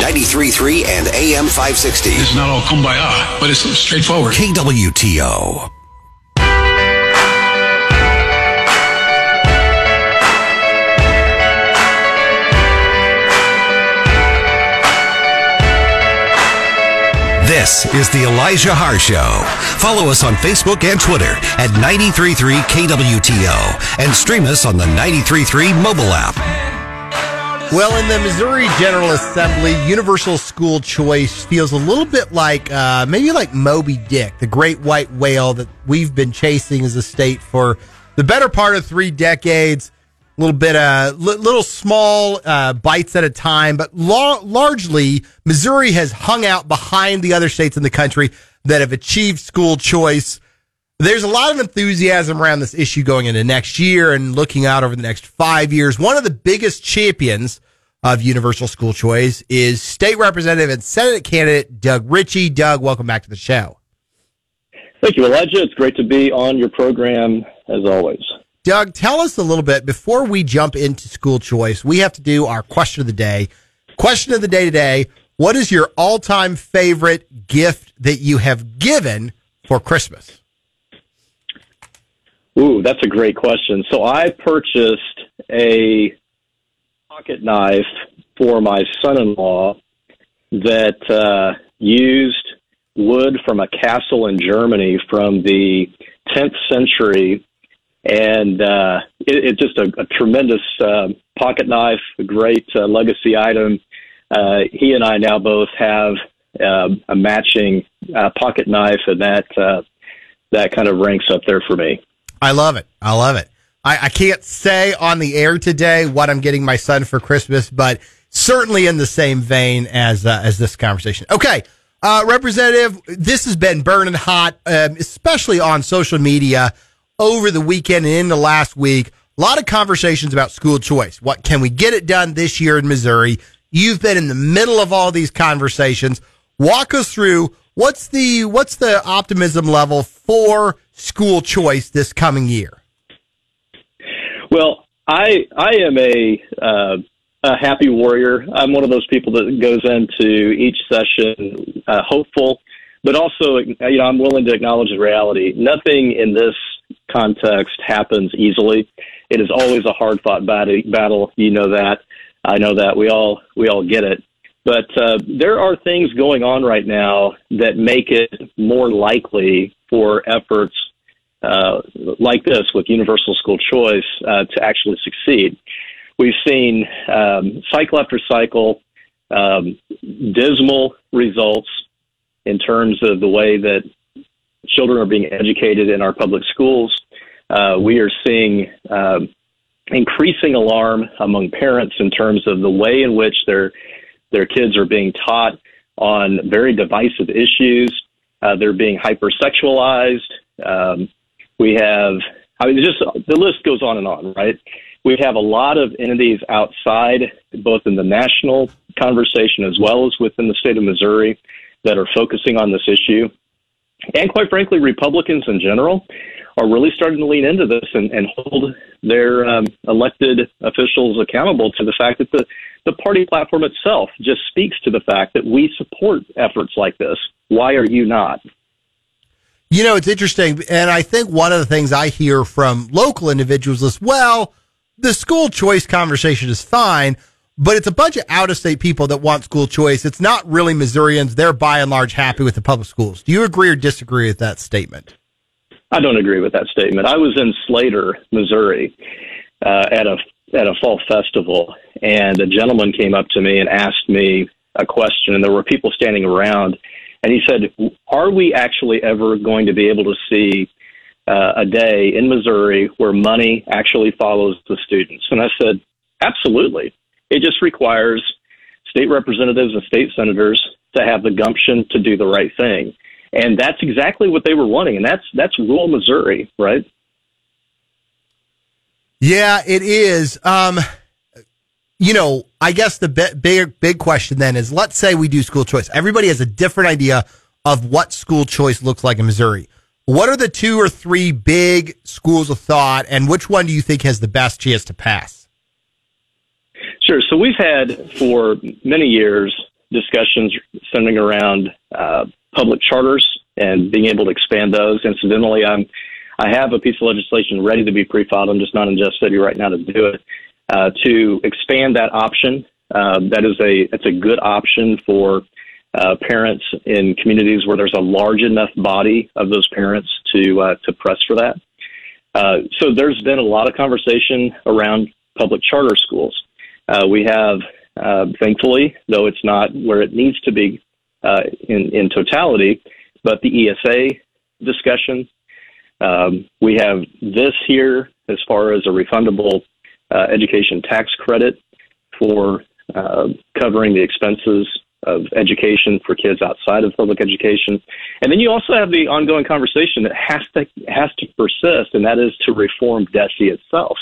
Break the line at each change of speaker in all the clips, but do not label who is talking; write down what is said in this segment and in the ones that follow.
93.3 and AM 560.
It's not all kumbaya, but it's straightforward.
KWTO. This is the Elijah Haahr Show. Follow us on Facebook and Twitter at 933 KWTO and stream us on the 933 mobile app.
Well, in the Missouri General Assembly, universal school choice feels a little bit like uh, maybe like Moby Dick, the great white whale that we've been chasing as a state for the better part of three decades. A little bit uh, little small uh, bites at a time, but la- largely Missouri has hung out behind the other states in the country that have achieved school choice. There's a lot of enthusiasm around this issue going into next year and looking out over the next five years. One of the biggest champions of universal school choice is state representative and Senate candidate Doug Richey. Doug, welcome back to the show.
Thank you, Elijah. It's great to be on your program as always.
Doug, tell us a little bit before we jump into school choice. We have to do our question of the day. Question of the day today What is your all time favorite gift that you have given for Christmas?
Ooh, that's a great question. So I purchased a pocket knife for my son in law that uh, used wood from a castle in Germany from the 10th century and uh, it, it's just a, a tremendous uh, pocket knife, a great uh, legacy item. Uh, he and I now both have uh, a matching uh, pocket knife, and that uh, that kind of ranks up there for me.
I love it. I love it. I, I can't say on the air today what I'm getting my son for Christmas, but certainly in the same vein as uh, as this conversation. Okay, uh, Representative, this has been burning hot, um, especially on social media over the weekend and into last week. A lot of conversations about school choice. What can we get it done this year in Missouri? You've been in the middle of all these conversations. Walk us through what's the what's the optimism level for school choice this coming year?
Well, I I am a uh, a happy warrior. I'm one of those people that goes into each session uh, hopeful, but also you know I'm willing to acknowledge the reality. Nothing in this context happens easily. It is always a hard fought battle. You know that. I know that. We all we all get it. But uh, there are things going on right now that make it more likely for efforts uh, like this with universal school choice uh, to actually succeed. We've seen um, cycle after cycle um, dismal results in terms of the way that children are being educated in our public schools. Uh, we are seeing uh, increasing alarm among parents in terms of the way in which their their kids are being taught on very divisive issues. Uh, they're being hypersexualized. Um, we have, I mean, just the list goes on and on, right? We have a lot of entities outside, both in the national conversation as well as within the state of Missouri, that are focusing on this issue and quite frankly, Republicans in general are really starting to lean into this and, and hold their um, elected officials accountable to the fact that the, the party platform itself just speaks to the fact that we support efforts like this. Why are you not?
You know, it's interesting. And I think one of the things I hear from local individuals is, well, the school choice conversation is fine, but it's a bunch of out of state people that want school choice. It's not really Missourians. They're by and large happy with the public schools. Do you agree or disagree with that statement?
I don't agree with that statement. I was in Slater, Missouri, uh, at a at a fall festival, and a gentleman came up to me and asked me a question, and there were people standing around, and he said, "Are we actually ever going to be able to see uh, a day in Missouri where money actually follows the students?" And I said, "Absolutely." It just requires state representatives and state senators to have the gumption to do the right thing. And that's exactly what they were wanting. And that's, that's rural Missouri, right?
Yeah, it is. Um, you know, I guess the big, big question then is let's say we do school choice. Everybody has a different idea of what school choice looks like in Missouri. What are the two or three big schools of thought, and which one do you think has the best chance to pass?
Sure. So we've had for many years discussions centering around uh, public charters and being able to expand those. Incidentally, I'm I have a piece of legislation ready to be pre-filed. I'm just not in Jeff City right now to do it uh, to expand that option. Uh, that is a it's a good option for uh, parents in communities where there's a large enough body of those parents to uh, to press for that. Uh, so there's been a lot of conversation around public charter schools. Uh, we have, uh, thankfully, though it's not where it needs to be in in totality, but the ESA discussion. Um, we have this here as far as a refundable education tax credit for covering the expenses of education for kids outside of public education. And then you also have the ongoing conversation that has to has to persist, and that is to reform DESE itself.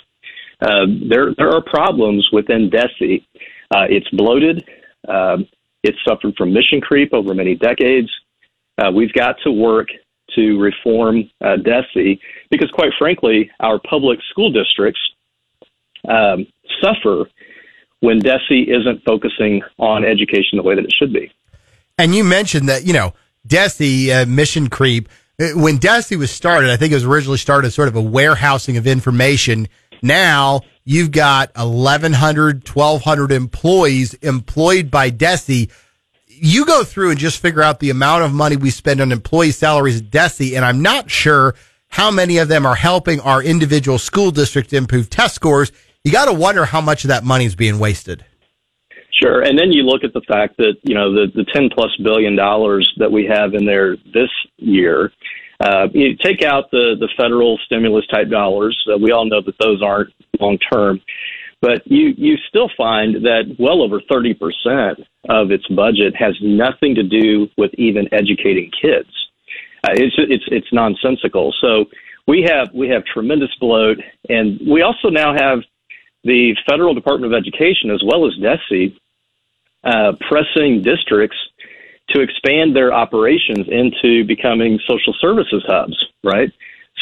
Uh, there there are problems within DESE. Uh, it's bloated. Uh, it's suffered from mission creep over many decades. Uh, we've got to work to reform uh, DESE because, quite frankly, our public school districts um, suffer when DESE isn't focusing on education the way that it should be.
And you mentioned that, you know, DESE, uh, mission creep, uh, when DESE was started, I think it was originally started as sort of a warehousing of information. Now you've got 1,100, 1,200 employees employed by DESE. You go through and just figure out the amount of money we spend on employee salaries at DESE, and I'm not sure how many of them are helping our individual school district improve test scores you got to wonder how much of that money is being wasted.
Sure, and then you look at the fact that you know the the ten plus billion dollars that we have in there this year. Uh, you take out the the federal stimulus type dollars. Uh, we all know that those aren't long term, but you you still find that well over thirty percent of its budget has nothing to do with even educating kids. Uh, it's it's it's nonsensical. So we have we have tremendous bloat, and we also now have the federal Department of Education, as well as DESE, uh, pressing districts to expand their operations into becoming social services hubs, right?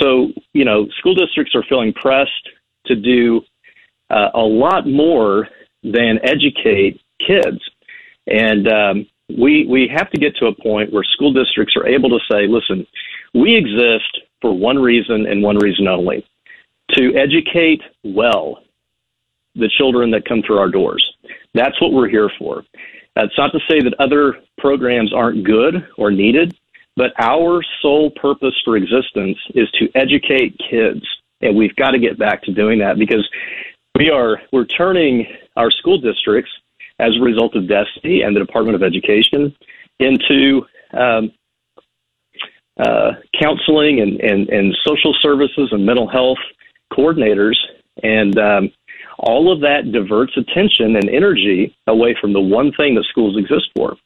So, you know, school districts are feeling pressed to do uh, a lot more than educate kids. And um, we, we have to get to a point where school districts are able to say, listen, we exist for one reason and one reason only to educate well the children that come through our doors. That's what we're here for. That's not to say that other programs aren't good or needed, but our sole purpose for existence is to educate kids. And we've got to get back to doing that because we are we're turning our school districts as a result of DESE and the Department of Education into um, uh, counseling and, and, and social services and mental health coordinators. And um, all of that diverts attention and energy away from the one thing that schools exist for.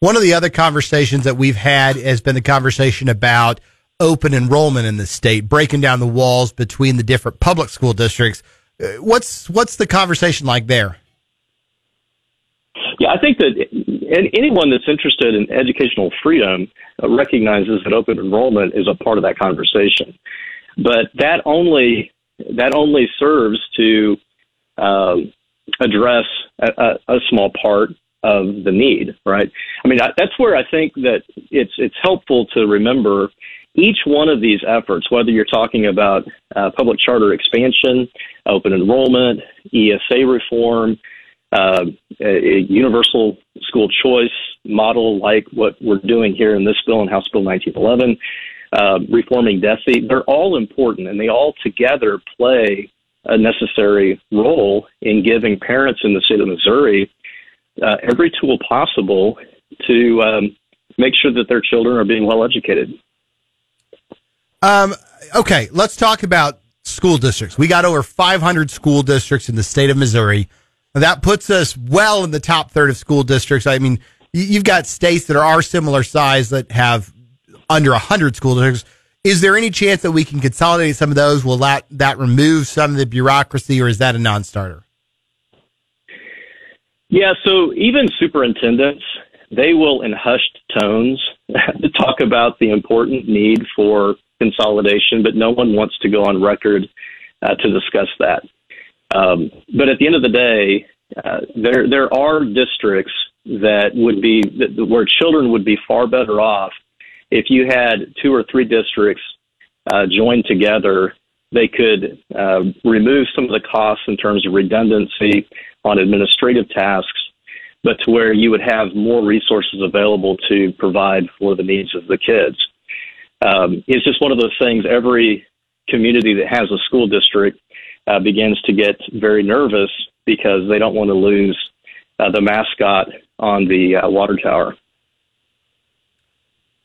One of the other conversations that we've had has been the conversation about open enrollment in the state, breaking down the walls between the different public school districts. Uh, what's what's the conversation like there?
Yeah, I think that anyone that's interested in educational freedom recognizes that open enrollment is a part of that conversation. But that only that only serves to um, address a, a, small part of the need, right? I mean, that's where I think that it's it's helpful to remember each one of these efforts, whether you're talking about uh, public charter expansion, open enrollment, ESA reform, uh, a, a universal school choice model like what we're doing here in this bill in House Bill 1911 uh, reforming DESE, they're all important and they all together play a necessary role in giving parents in the state of Missouri uh, every tool possible to um, make sure that their children are being well educated.
Um, okay, let's talk about school districts. We got over 500 school districts in the state of Missouri. That puts us well in the top third of school districts. I mean, you've got states that are similar size that have under 100 school districts. Is there any chance that we can consolidate some of those? Will that, that remove some of the bureaucracy or is that a non starter?
Yeah, so even superintendents, they will in hushed tones talk about the important need for consolidation, but no one wants to go on record uh, to discuss that. Um, but at the end of the day, uh, there there are districts that would be that, where children would be far better off if you had two or three districts uh, joined together. They could uh, remove some of the costs in terms of redundancy on administrative tasks, but to where you would have more resources available to provide for the needs of the kids. Um, it's just one of those things. Every community that has a school district uh, begins to get very nervous because they don't want to lose uh, the mascot on the uh, water tower.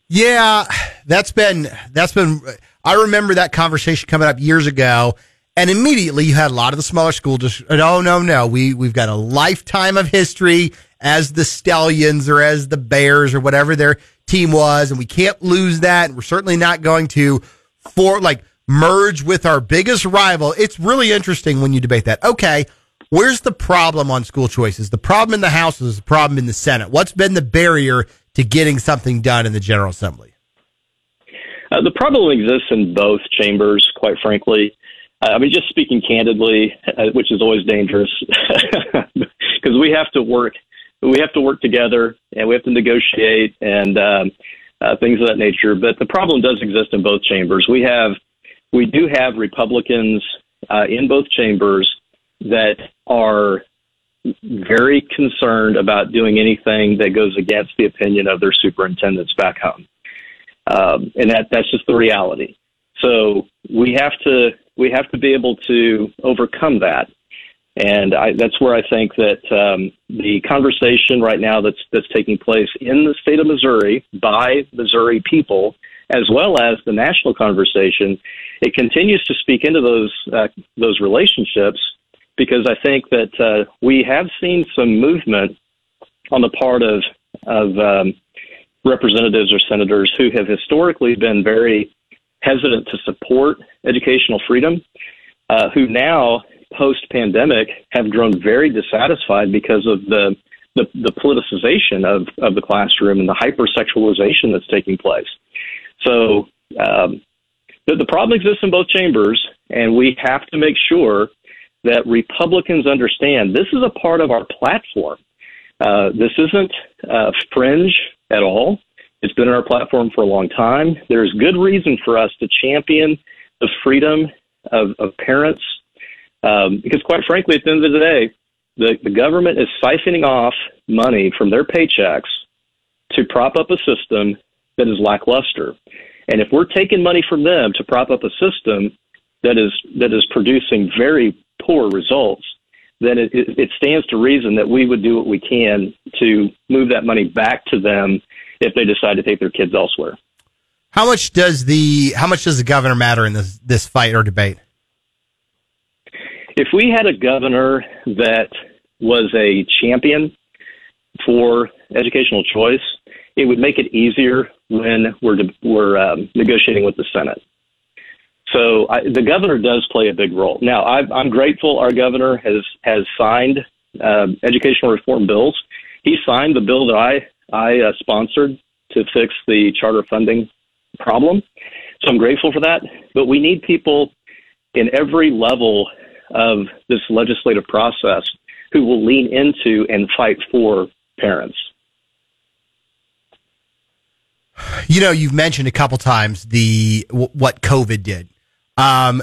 Yeah, that's been that's been. I remember that conversation coming up years ago, and immediately you had a lot of the smaller school just. Oh no, no, we we've got a lifetime of history as the Stallions or as the Bears or whatever their team was, and we can't lose that. And We're certainly not going to for like merge with our biggest rival. It's really interesting when you debate that. Okay, where's the problem on school choices? The problem in the House is the problem in the Senate. What's been the barrier to getting something done in the General Assembly?
Uh, the problem exists in both chambers, quite frankly. Uh, I mean, just speaking candidly, uh, which is always dangerous, because we have to work. We have to work together, and we have to negotiate and um, uh, things of that nature. But the problem does exist in both chambers. We have we do have Republicans uh, in both chambers that are very concerned about doing anything that goes against the opinion of their superintendents back home, um, and that that's just the reality. So we have to we have to be able to overcome that, and I, that's where I think that um, the conversation right now that's that's taking place in the state of Missouri by Missouri people as well as the national conversation, it continues to speak into those uh, those relationships because I think that uh, we have seen some movement on the part of of um, representatives or senators who have historically been very hesitant to support educational freedom, uh, who now post pandemic have grown very dissatisfied because of the the, the politicization of, of the classroom and the hypersexualization that's taking place. So um, the, the problem exists in both chambers, and we have to make sure that Republicans understand this is a part of our platform. Uh, this isn't uh, fringe at all. It's been in our platform for a long time. There's good reason for us to champion the freedom of, of parents, um, because quite frankly, at the end of the day, the, the government is siphoning off money from their paychecks to prop up a system that is lackluster. And if we're taking money from them to prop up a system that is that is producing very poor results, then it, it, stands to reason that we would do what we can to move that money back to them if they decide to take their kids elsewhere.
How much does the how much does the governor matter in this this fight or debate?
If we had a governor that was a champion for educational choice, it would make it easier when we're we're um, negotiating with the Senate. So I, the governor does play a big role. Now I, I'm grateful our governor has has signed uh, educational reform bills. He signed the bill that I I uh, sponsored to fix the charter funding problem. So I'm grateful for that. But we need people in every level of this legislative process who will lean into and fight for parents.
You know, you've mentioned a couple times the what COVID did. Um,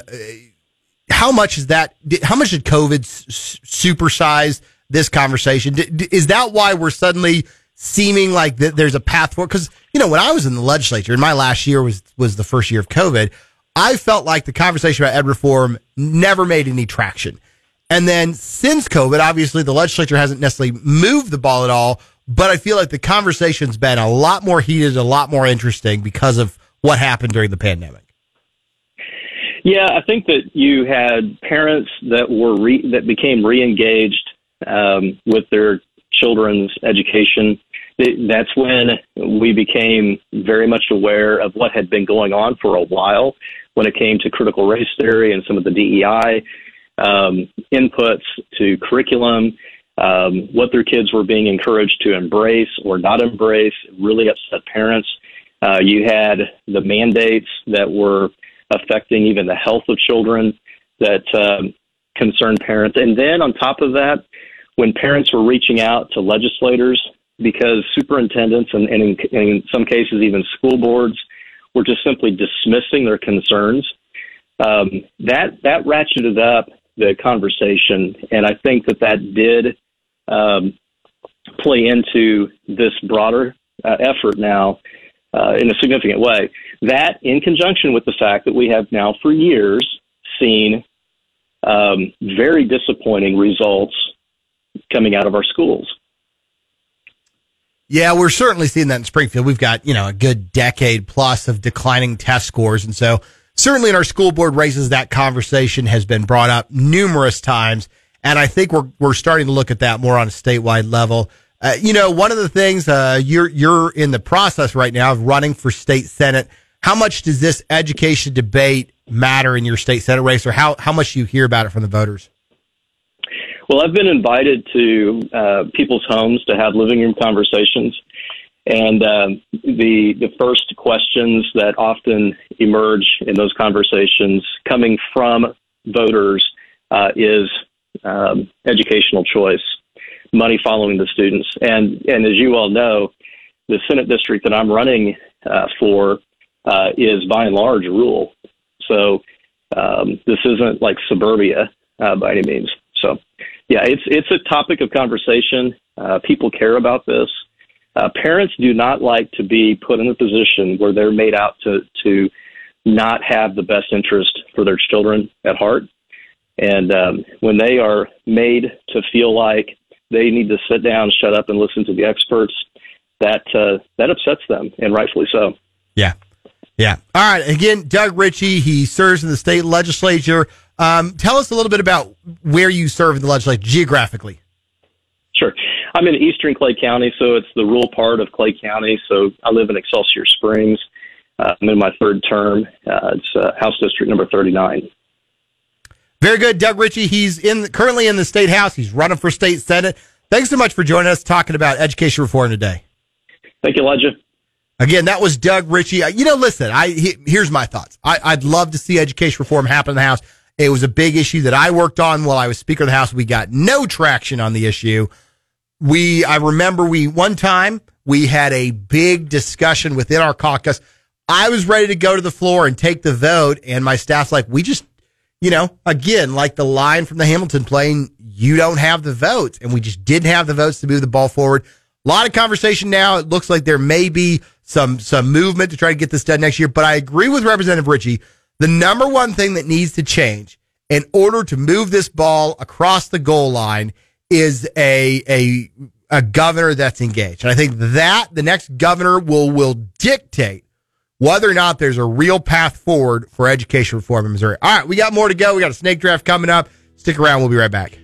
how much is that? How much did COVID supersize this conversation? Is that why we're suddenly seeming like there's a path forward? Because you know, when I was in the legislature, and my last year was was the first year of COVID, I felt like the conversation about ed reform never made any traction. And then since COVID, obviously the legislature hasn't necessarily moved the ball at all, but I feel like the conversation's been a lot more heated, a lot more interesting because of what happened during the pandemic.
Yeah, I think that you had parents that were re- that became re-engaged um, with their children's education. That's when we became very much aware of what had been going on for a while when it came to critical race theory and some of the DEI um, inputs to curriculum um, what their kids were being encouraged to embrace or not embrace really upset parents. Uh, you had the mandates that were affecting even the health of children that um, concerned parents. And then on top of that, when parents were reaching out to legislators because superintendents and, and in, in some cases even school boards were just simply dismissing their concerns. Um, that that ratcheted up the conversation, and I think that that did um, play into this broader uh, effort now uh, in a significant way. That, in conjunction with the fact that we have now for years seen um, very disappointing results coming out of our schools.
Yeah, we're certainly seeing that in Springfield. We've got, you know, a good decade plus of declining test scores. And so certainly in our school board races, that conversation has been brought up numerous times. And I think we're, we're starting to look at that more on a statewide level. Uh, you know, one of the things, uh, you're, you're in the process right now of running for state senate. How much does this education debate matter in your state senate race or how, how much do you hear about it from the voters?
Well, I've been invited to uh, people's homes to have living room conversations. And uh, the the first questions that often emerge in those conversations, coming from voters, uh, is um, educational choice money following the students. And and as you all know, the Senate district that I'm running uh, for uh, is by and large rural. So um, this isn't like suburbia uh, by any means. So yeah, it's it's a topic of conversation. Uh, people care about this. Uh, parents do not like to be put in a position where they're made out to to not have the best interest for their children at heart. And um, when they are made to feel like they need to sit down, shut up, and listen to the experts. That uh, that upsets them, and rightfully so.
Yeah, yeah. All right. Again, Doug Richey, He serves in the state legislature. Um, tell us a little bit about where you serve in the legislature geographically.
Sure. I'm in eastern Clay County, so it's the rural part of Clay County. So I live in Excelsior Springs. Uh, I'm in my third term. Uh, it's uh, House District number 39.
Very good, Doug Richey. He's in currently in the state house. He's running for state senate. Thanks so much for joining us talking about education reform today.
Thank you, Elijah.
Again, that was Doug Richey. Uh, you know, listen, I he, here's my thoughts. I, would love to see education reform happen in the House. It was a big issue that I worked on while I was Speaker of the House. We got no traction on the issue. We, I remember we one time we had a big discussion within our caucus. I was ready to go to the floor and take the vote, and my staff's like, we just you know, again, like the line from the Hamilton playing, you don't have the votes. And we just didn't have the votes to move the ball forward. A lot of conversation now. It looks like there may be some, some movement to try to get this done next year. But I agree with Representative Richey. The number one thing that needs to change in order to move this ball across the goal line is a, a, a governor that's engaged. And I think that the next governor will, will dictate whether or not there's a real path forward for education reform in Missouri. All right, we got more to go. We got a snake draft coming up. Stick around. We'll be right back.